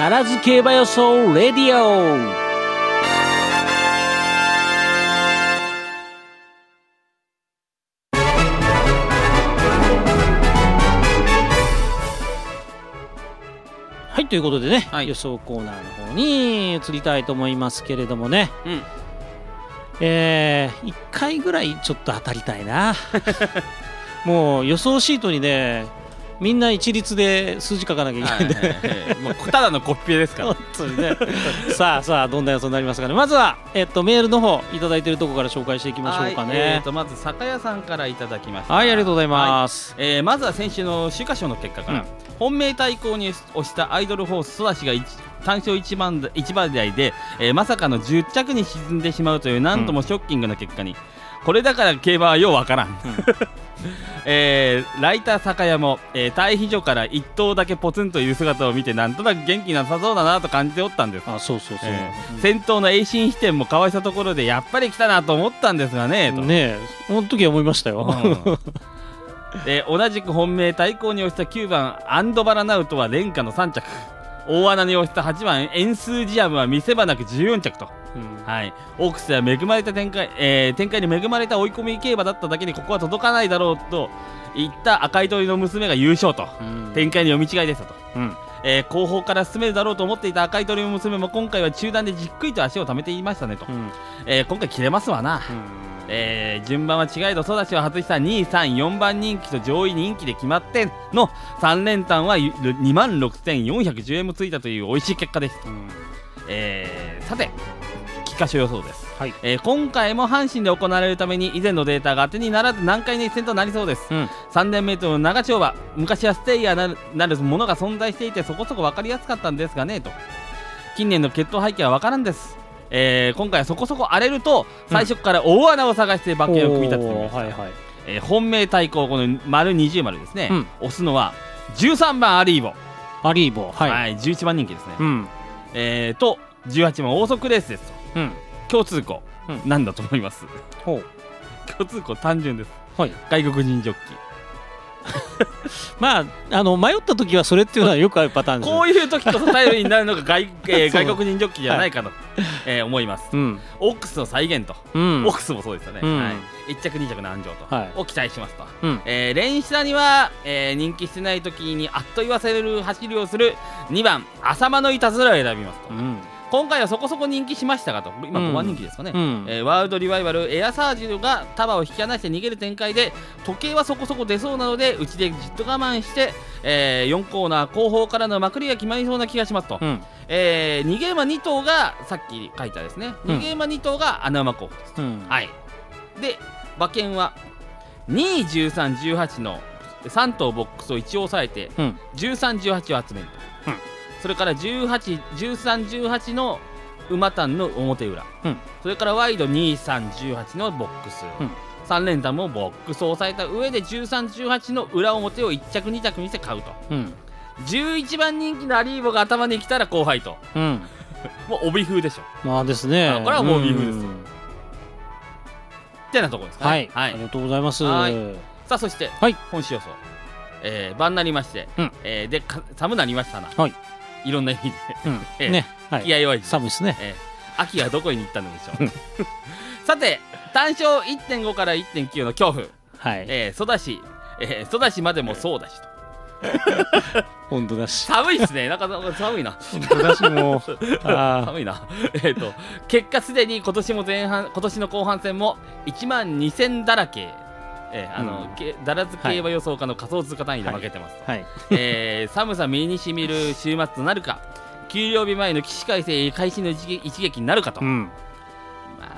ダラズ競馬予想レディオ。はいということでね、はい。予想コーナーの方に移りたいと思いますけれどもね。うん。えー、1回ぐらいちょっと当たりたいな。もう予想シートにねみんな一律で数字書かなきゃいけないんで、ただのコピペですから。ね。さあさあどんな予想になりますかね。まずは、えっと、メールの方いただいてるところから紹介していきましょうかはい。えねーとまず酒屋さんからいただきました。はい、ありがとうございます、えーまずは先週の週刊賞の結果から、うん。本命対抗に推したアイドルホースソダシが一単勝1番一番台で、えーまさかの10着に沈んでしまうというなんともショッキングな結果に、これだから競馬はようわからん、えーライター酒屋も、えー対比所から1頭だけポツンといる姿を見てなんとなく元気なさそうだなと感じておったんです。あそうそうそう、えー先頭の栄心飛天もかわしたところでやっぱり来たなと思ったんですがねと。ねえその時は思いましたよ、うん。で同じく本命対抗に押した9番アンドバラナウトは連下の3着大穴に押した8番エンスージアムは見せ場なく14着と、うん。はい、オークスは恵まれた展開、えー展開に恵まれた追い込み競馬だっただけにここは届かないだろうと言った赤い鳥の娘が優勝と。うん。展開に読み違いでしたと、うん。えー後方から進めるだろうと思っていた赤い鳥の娘も今回は中段でじっくりと足を溜めていましたねと、うん。えー今回切れますわな、えー順番は違いど育ちを外した2、3、4番人気と上位人気で決まっての。3連単は2万6410円もついたという美味しい結果です、うん。えーさて菊花賞予想です、はい。えー今回も阪神で行われるために以前のデータが当てにならず難解な一戦となりそうです、うん。3000メートルの長丁場昔はステイヤーなるなるものが存在していてそこそこ分かりやすかったんですがねと。近年の血統背景は分からんです、えー今回はそこそこ荒れると最初から大穴を探して馬券を組み立ててみました、はいはい。えー本命対抗この丸20丸ですね、うん。押すのは13番アリーボ、アリーボははいい、11番人気ですね、うん。えーと18番オーソクレースです。とうん。共通項、うん。なんだと思います？共通項単純です。はい。外国人ジョッキ。ーまああの迷った時はそれっていうのはよくあるパターンですこういう時こそ頼りになるのが外, えー外国人ジョッキーじゃないかと、えー思います。うん。オックスの再現と、うん。オックスもそうですよね、うん。はい、1着2着の安城と、はい。を期待しますと、うん。えー連下には、えー人気してない時にあっと言わせる走りをする2番浅間のいたずらを選びますと、うん今回はそこそこ人気しましたがと。今うん。5番人気ですかね、うん。えーワールドリバイバルエアサージが束を引き離して逃げる展開で時計はそこそこ出そうなのでうちでじっと我慢して、え4コーナー後方からのまくりが決まりそうな気がしますと、うん。えー逃げ馬2頭がさっき書いたですね。うん。逃げ馬2頭が穴馬候補です、うん。はい。で馬券は21318の3頭ボックスを一応押さえてうん。1318を集めると、うんそれから181318の馬単の表裏、うん。それからワイド2318のボックス、うん。3連単もボックスを押さえた上で1318の裏表を1着2着にして買うと。うん。11番人気のアリーボが頭に来たら後輩と。うん。もう帯風でしょ。まあですね。あこれはもうビーフですよ。ん。ってなところですかね。はい、はい。ありがとうございます。はい。さあそして、はい。本週予想、えー、晩になりまして、うん。えーでか寒なりましたな、はい、いろんな意味で、うん。ええ。ねはい。気合弱い寒いですね。えー秋はどこに行ったのでしょう？さて単勝1.5から1.9の恐怖。はい。えー、ソダシ、えー、ソダシまでもそうだしと。本当だし。寒いっすね。なんかなんか寒いな。本当だしもう。あ寒いな。えっと結果すでに今年も前半今年の後半戦も1万2000だらけえーあの、うん。けだらず競馬予想家の仮想通貨単位で負けてます、ーはい。えー寒さ身にしみる週末となるか給料日前の起死回生開始の一撃一撃になるかと、うん。まあ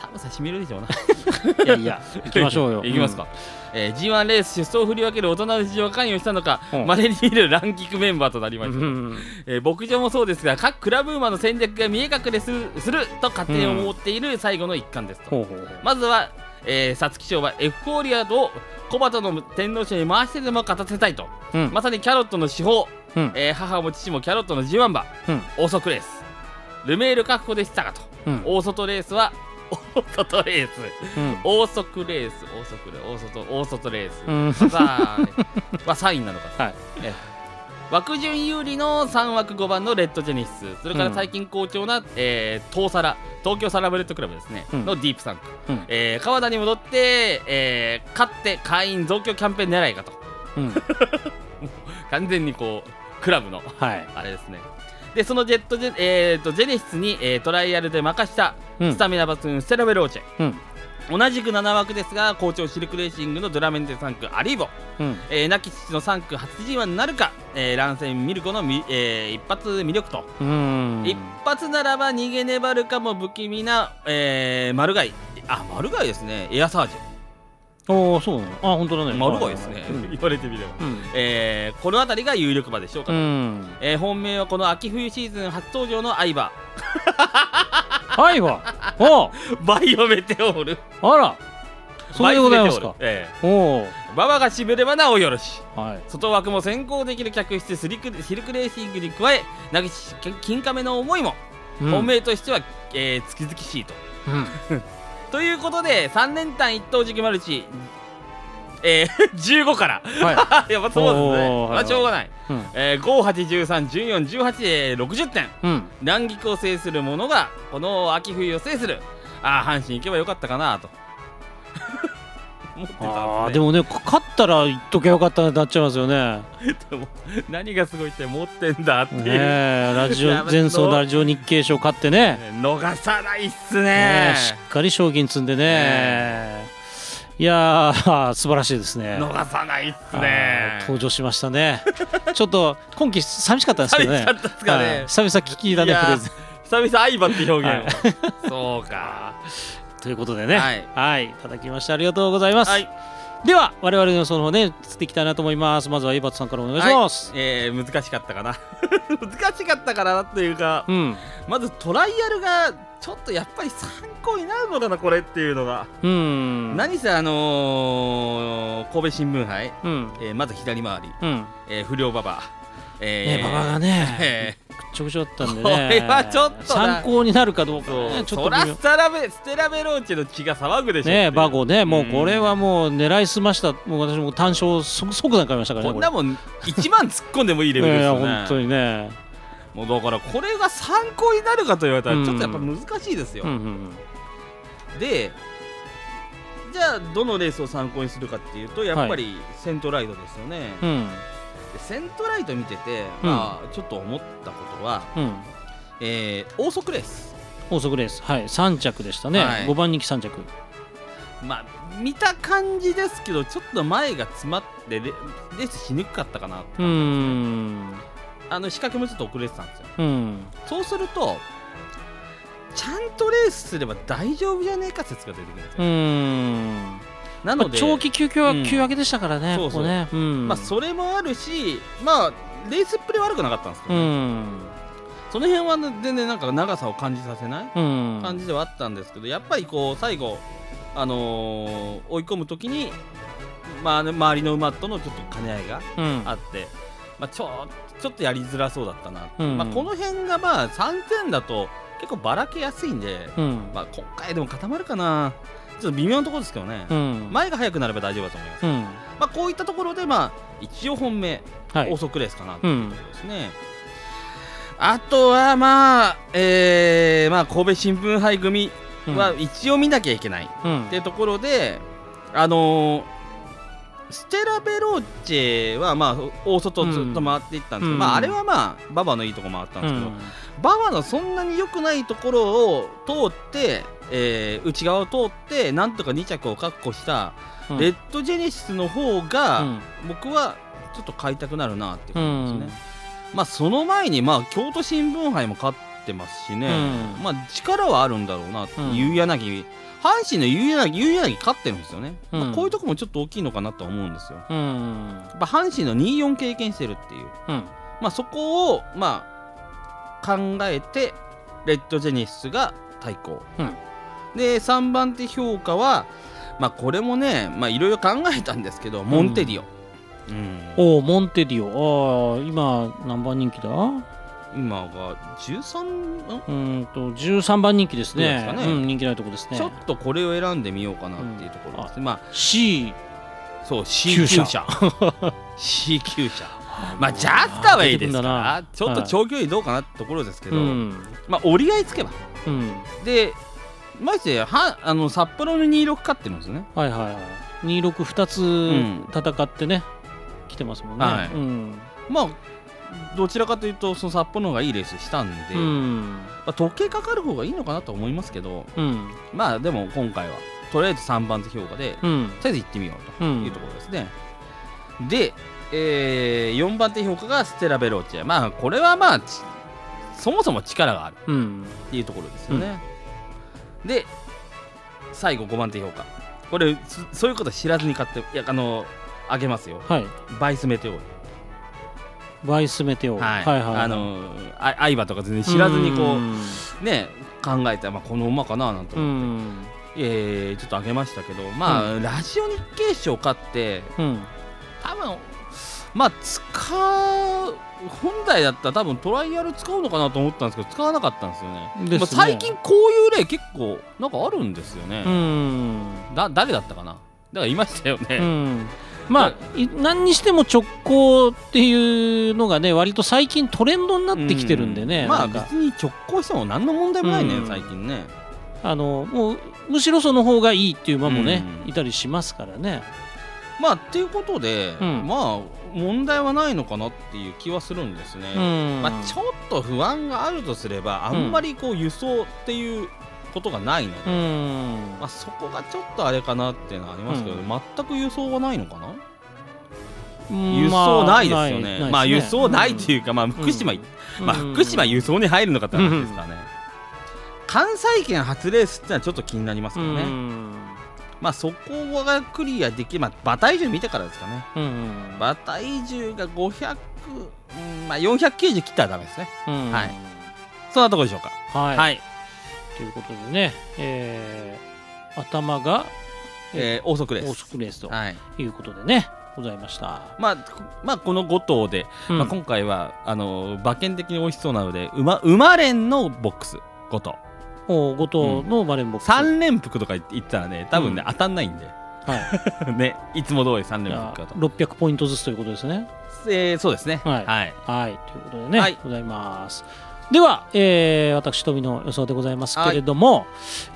寒さしみるでしょうな。いやいや行きましょうよ。行きますか、えー G1 レース出走を振り分ける大人の事情が関与したのかうん。まれに見るランキングメンバーとなりまうした、んえー牧場もそうですが各クラブ馬の戦略が見え隠れするすると勝手に思っている最後の一環ですと、ほうほうほう。まずはえー皐月賞はエフフォーリアと小鳩の天皇賞に回してでも勝たせたいと、うん。まさにキャロットの司法、うん。えー母も父もキャロットの G1 馬、うん。大速レース。ルメール確保でしたがと、うん。大外レースは大外レース。うん。大速レース大速レース大外レース、うん。さあは3位なのかと、はい。え枠順有利の3枠5番のレッドジェネシス。それから最近好調な、えー、東サラ東京サラブレッドクラブですね、うん。のディープサンク、うん。えー川田に戻って、えー勝って会員増強キャンペーン狙いかと。うん。完全にこうクラブのはい。あれですね。でそのジェットジェ,、えー、とジェネシスに、えートライアルで任したうん。スタミナ抜群ステラベローチェ、うん同じく7枠ですが好調シルクレーシングのドラメンテ3区アリーボ、うん。えー亡き父の3区初 G1 になるか、えー、乱戦ミルコのみ、えー一発魅力と、うん。一発ならば逃げ粘るかも不気味な、えー、マルガイ。あマルガイですね。エアサージ。おおそうなの。あ本当だね。マルガイですね、うん。言われてみれば、うん。えーこの辺りが有力馬でしょうかうと、ん。えー本命はこの秋冬シーズン初登場の相葉 はいわおバイオメテオール。あら。そうでございますか。バイオメテオール。えお馬場がしびればなおよろし。はい。外枠も先行できる客室スリクシルクレーシングに加え投げし金亀の思いもうん。本命としては、えー、月々しいと。うん。ということで3連単一等軸マルチえー、15から。は やっぱそうですね。はいまあしょうがない、いうん。えー、58131418で60点。うん。南極を制する者がこの秋冬を制する。ああ阪神行けばよかったかなと。思ってたんです、ね、あーでもね勝ったら言っときゃよかったなっちゃいますよね。でも何がすごいって持ってんだっていう、ねえラジオ前走ラジオ日経賞勝ってね。逃さないっすね。しっかり賞金積んでねいやー素晴らしいですね。逃さないっすあねー登場しましたね。ちょっと今季寂しかったんですけどね。寂しかったっすかね。はい。久々聞きだね。フレーズ久々相葉って表現を、そうか。ということでね。はい。はい。いただきましてありがとうございます、はい。では我々のそのね釣っていきたいなと思います。まずはエバツさんからお願いします、えー、難しかったかな。難しかったかなというかうん。まずトライアルがちょっとやっぱり参考になるのかなこれっていうのが、うん。何せあのー、神戸新聞杯、うん。えーまず左回り、うん。えー不良馬場。ねえー馬場がねえくっちょくちょだったんでこねれはちょっとな。参考になるかどうーかねちょっと微妙ステラベステラベローチェの血が騒ぐでしょ。ねうバゴねもうこれはんもう狙いすましたもう私も単勝即即段買いましたからねこんなもん1万突っ込んでもいいレベルですよね。本当にねもうだからこれが参考になるかと言われたらうん。ちょっとやっぱ難しいですよ、うんうんでじゃあどのレースを参考にするかっていうとやっぱりセントライトですよね、うん。でセントライト見てて、まあちょっと思ったことは、うん。えー、オーソクレース。高速レース。はい。3着でしたね、はい。5番人気3着。まあ見た感じですけどちょっと前が詰まってレレースしにくかったかなうーんあの仕掛けもちょっと遅れてたんですよ。うん。そうするとちゃんとレースすれば大丈夫じゃねえか説が出てくるんですうよ、ん。なので、まあ長期休憩はうん。休明けでしたからね、そうね。うん。まあ、それもあるしまあレースっぷり悪くなかったんですけうど、ね。ん。その辺はね全然なんか長さを感じさせないうん。感じではあったんですけどやっぱりこう最後、あのー追い込む時に、まあね、周りの馬とのちょっと兼ね合いがうん。あって、まあ、ちょちょっとやりづらそうだったな、うん。まあ、この辺がまあ3点だと結構ばらけやすいんで、うん。まあ、今回でも固まるかな。ちょっと微妙なところですけどね、うん。前が速くなれば大丈夫だと思います、うん。まあ、こういったところで、まあ、一応本命、はい。オーソクレースかなというところですね。あとは、まあ、えーまあ、神戸新聞杯組は一応見なきゃいけないうん。っていうところで、あのーステラベローチェは、まあ、大外ずっと回っていったんですけど、うん。まあ、あれはまあ、馬場のいいところ回ったんですけど、うん。馬場のそんなに良くないところを通って、えー内側を通って、なんとか2着を確保した、うん。レッドジェネシスの方が、うん。僕はちょっと買いたくなるなっていううん感じですね。まあその前にまあ京都新聞杯も勝ってますしね、うん。まあ力はあるんだろうなってうん。いう柳、阪神の夕柳夕柳勝ってるんですよね、うん。まあこういうとこもちょっと大きいのかなとは思うんですよ。うん。やっぱ阪神の24経験してるっていう、うん。まあそこをまあ考えてレッドジェネシスが対抗、うん。で3番手評価はまあこれもねまあいろいろ考えたんですけどモンテディオ、うん。おおモンテディオ。ああ今何番人気だ？今が13ん？うーんと13番人気ですね。ですかね。うん、人気ないとこですね。ちょっとこれを選んでみようかなっていうところですね、ま C あそう C 級車。C 級車。まあジャスターはいいですか？らちょっと長距離どうかなってところですけど、うん。まあ折り合いつけば。うん。でましてやはあの札幌の26勝ってるんですよね。はいはいはい。262つん。戦ってね、来てますもんね、はい。うん。まあどちらかというとその札幌の方がいいレースしたんで、うまんあ、時計かかる方がいいのかなと思いますけどうん。まあでも今回はとりあえず3番手評価で、うん。とりあえず行ってみようとうん。いうところですね、で、え4番手評価がステラ・ベローチェ。まあこれはまあちそもそも力があるうん。っていうところですよね、で最後5番手評価。これそそういうこと知らずに買っていやあのあげますよ。はい。バイスメテオールバイスメテオ、はい、はいはいあのあ相場とか全然知らずにこうん。うね考えて、まあ、この馬かななんてう思って、ん。えーちょっとあげましたけどまあ、ラジオ日経賞勝ってうん。多分まあ使う本来だったら多分トライアル使うのかなと思ったんですけど使わなかったんですよね。ね。まあ、最近こういう例結構なんかあるんですよね、うん。だ誰だったかな。だからいましたよね、うんまあい何にしても直行っていうのがね割と最近トレンドになってきてるんでね、うまあ別に直行しても何の問題もないね、うん。最近ね。あのもうむしろその方がいいっていう馬もね、うん。いたりしますからね。まあっていうことで、うん。まあ問題はないのかなっていう気はするんですね、うん。まあ、ちょっと不安があるとすればあんまりこう輸送っていうことがないので、うん。まあ、そこがちょっとあれかなっていうのはありますけど、うん。全く輸送はないのかな、うん輸送ないですよね,、まあない輸送ないっていうか、まあ、福島、まあ、福島輸送に入るのかって話ですからね、関西圏初レースってのはちょっと気になりますけどね、うん。まあそこがクリアできまあ馬体重見てからですかね。うん。馬体重が500、うんまあ、490切ったらダメですね。うん。はい。そんなところでしょうか。はい、はい、ということでね、えー頭が、えー、王速レーオーススクレースとはい。いうことでね、ございました。まあ、まあこの5頭で、うん。まあ、今回はあの馬券的に美味しそうなので馬馬連のボックス。5頭お5頭のバレンボックス。3連複とか言ったらね多分ね、うん。当たんないんで。はい、ねいつも通り3連じゃあ複だと、600ポイントずつということですね。えーそうですね。はい。はい、はい、ということでね、はい。ございます。では、えー私、富の予想でございますけれども、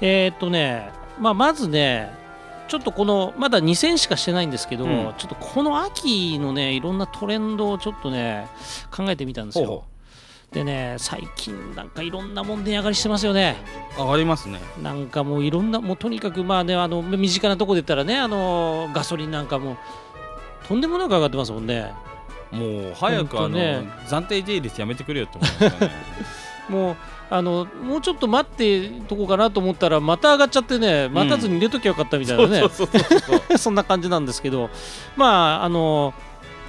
えーっとね、まあ、まずね、ちょっとこの、まだ2戦しかしてないんですけど、うんちょっとこの秋のね、いろんなトレンドをちょっとね、考えてみたんですよ。ほでね、最近なんかいろんなもん値上がりしてますよね。上がりますねなんかもういろんな、もうとにかくまあね、あの身近なところで言ったらね、あのガソリンなんかもとんでもなく上がってますもんね。もう早くあの、暫定 J 率やめてくれよって思いますよね もうあのもうちょっと待ってとこかなと思ったらまた上がっちゃってね待たずに入れときゃよかったみたいなね、そんな感じなんですけど。まああの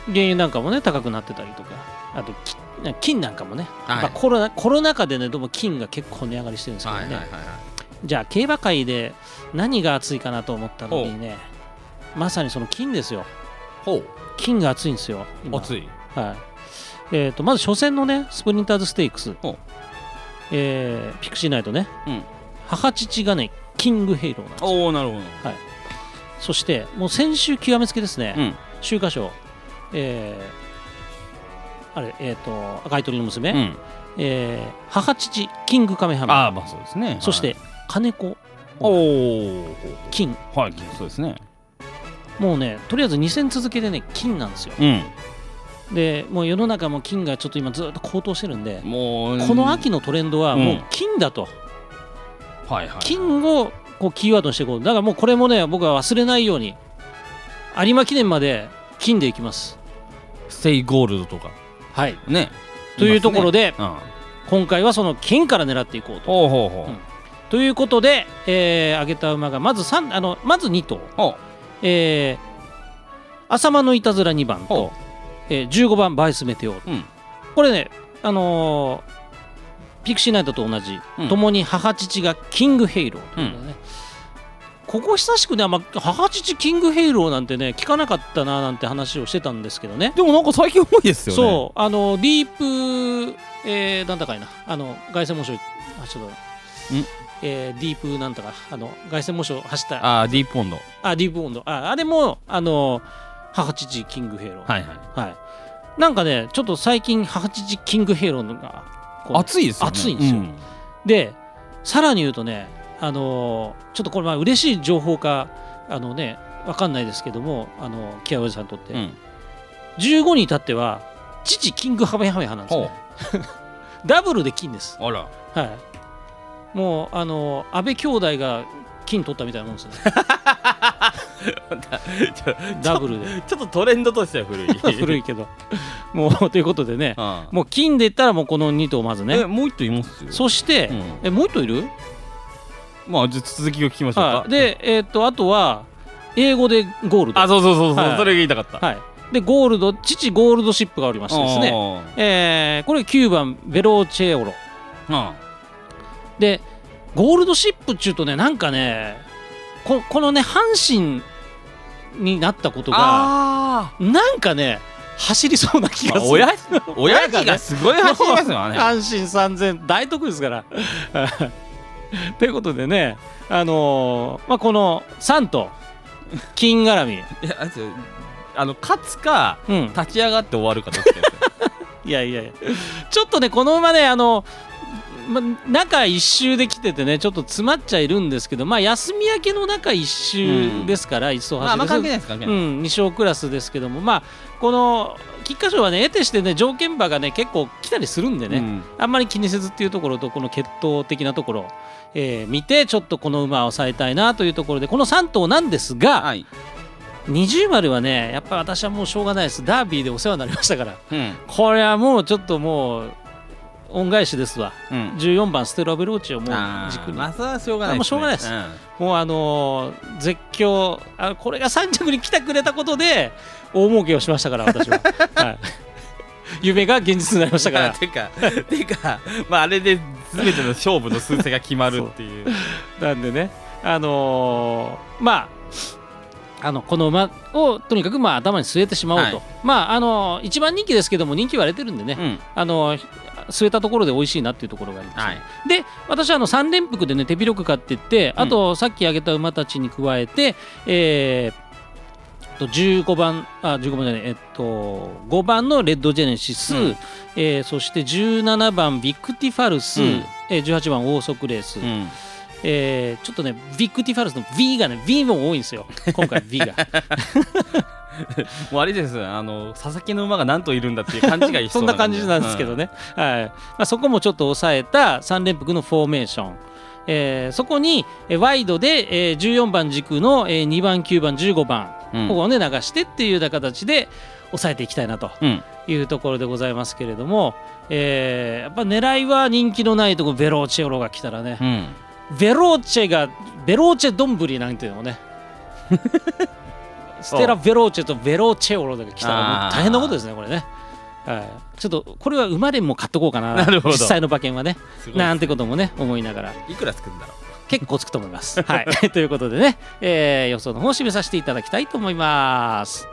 原油なんかもね高くなってたりとか。あとき金なんかもね、はい。まあ、コロナコロナ禍でねどうも金が結構値上がりしてるんですけどね、はいはいはいはい。じゃあ競馬界で何が熱いかなと思った時にねまさにその金ですよ。金が熱いんですよ今。熱い。はい。えー、とまず初戦のねスプリンターズステークスえーピクシーナイトね、うん。母父がねキングヘイローなんですよ。おおなるほど。そしてもう先週極めつけですね、うん。週刊賞。えーあれえっ、と赤い鳥の娘、うん。えー母父キングカメハメ。ああまあそうですね。そして金子。おお金。はいそうですね。もうねとりあえず2戦続けてね金なんですよ。うんでもう世の中も金がちょっと今ずっと高騰してるんでもうこの秋のトレンドはもううん金だと、はいはい金をこうキーワードにしていこう。だからもうこれもね僕は忘れないように有馬記念まで金でいきます。ステイゴールドとか。はい。ね。というところで、いますね。今回はその金から狙っていこううんと。ほうほうほう。ん。ということで、えー、挙げた馬がまず三あのまず2頭、えー、アサマノイタズラ2番ほと、えー、15番ヴァイスメテオール、うん。これねあのーピクシーナイトと同じ、うん。共に母父がキングヘイローということでね、ここ久しくね、あんま母父キングヘイローなんてね聞かなかったななんて話をしてたんですけどね。うでもなんか最近多いですよね。そう。あのディープ、えー、なんだかいな。あの凱旋門賞あちょっと。えーディープなんとか。あの凱旋門賞走った。あああディープボンド。ディープボンドああれもあの母父キングヘイロー。はいはい。はい、なんかねちょっと最近8時キングヘイローがこう暑いですよね。暑いんですよ。うん。でさらに言うとねあのーちょっとこれまあ嬉しい情報かあのねわかんないですけどもあのキアおじさんにとって、うん。15に至っては父キングハメハメ派なんですほね ダブルで金です。うあら。はい。もうあの安倍兄弟が金取ったみたいなもんですね ダブルで。ちょっとトレンドとしては古い。古いけど。もう ということでね。うん。もう金で言ったらもうこの2頭まずえねもう一頭いますよ。そして、うん。えもう一頭いる？まあじゃあ続きを聞きましょうか。はい、でえーっとあとは英語でゴールド。あそうそうそうそう、はい。それが言いたかった。はい。でゴールド父ゴールドシップがありましてですね。ねえーこれ9番ベローチェオロ。うん。でゴールドシップっちゅうとねなんかねここのね阪神になったことがあなんかね走りそうな気ー、がまあ、する親 親父がすごい走りますよね。阪神三千大得意ですから。ということでね、あのーまあ、この3と金絡み、いやあの勝つかうん、立ち上がって終わるかどっちか いやいやいや。ちょっとねこの馬ねあの、ま、中一周で来ててねちょっと詰まっちゃいるんですけどまあ休み明けの中一周ですから、一走まああんま関係走ないです関係ない、うん、2勝クラスですけどもまあこの菊花賞はね得てしてね条件馬がね結構来たりするんでね、うん。あんまり気にせずっていうところとこの血統的なところ、えー見てちょっとこの馬を抑えたいなというところでこの3頭なんですが、はい、二重丸はねやっぱ私はもうしょうがないです。ダービーでお世話になりましたから。うん。これはもうちょっともう恩返しですわ。うん、14番ステラベローチをもうあ軸に。ーまあそれはしょうがないあもうしょうがないです。もうあのー絶叫あこれが3着に来てくれたことで大儲けをしましたから私は、はい、夢が現実になりましたかだら。てかてかまああれで全ての勝負の数勢が決まるってい う。なんでね、あのーまあ、あのこの馬をとにかくまあ頭に据えてしまおうと、はい。まああのー一番人気ですけども人気割れてるんでね、うん。あのー据えたところで美味しいなっていうところがあります、はい。で私はあの3連複でね手広く買っていってあとさっき挙げた馬たちに加えて、えーと15番あ15番じゃないえっと5番のレッドジェネシス、うん。えーそして17番ビッグティファルス、うん。えー18番オーソクレース、うん。えーちょっとねビッグティファルスの V がね V も多いんですよ。今回 V が もうあれです。あの佐々木の馬が何といるんだっていう勘違いしそそんな感じなんですけど、ね、はい。まあ、そこもちょっと抑えた3連複のフォーメーション、えーそこにえーワイドで、えー14番軸の、えー2番9番15番、うん。ここをね流してっていうような形で抑えていきたいなとうん。いうところでございますけれども、えーやっぱ狙いは人気のないところベローチェオロが来たらね、うん。ベローチェがベローチェ丼なんていうのもね ステラ・ベローチェとベローチェオロが来たら大変なことですねこれね、はい、ちょっとこれは馬でも買っとこうかな なるほど。実際の馬券はね。なんてこともね思いながら。いくらつくんだろう。結構つくと思います。はい、ということでね、えー予想の方を締めさせていただきたいと思います。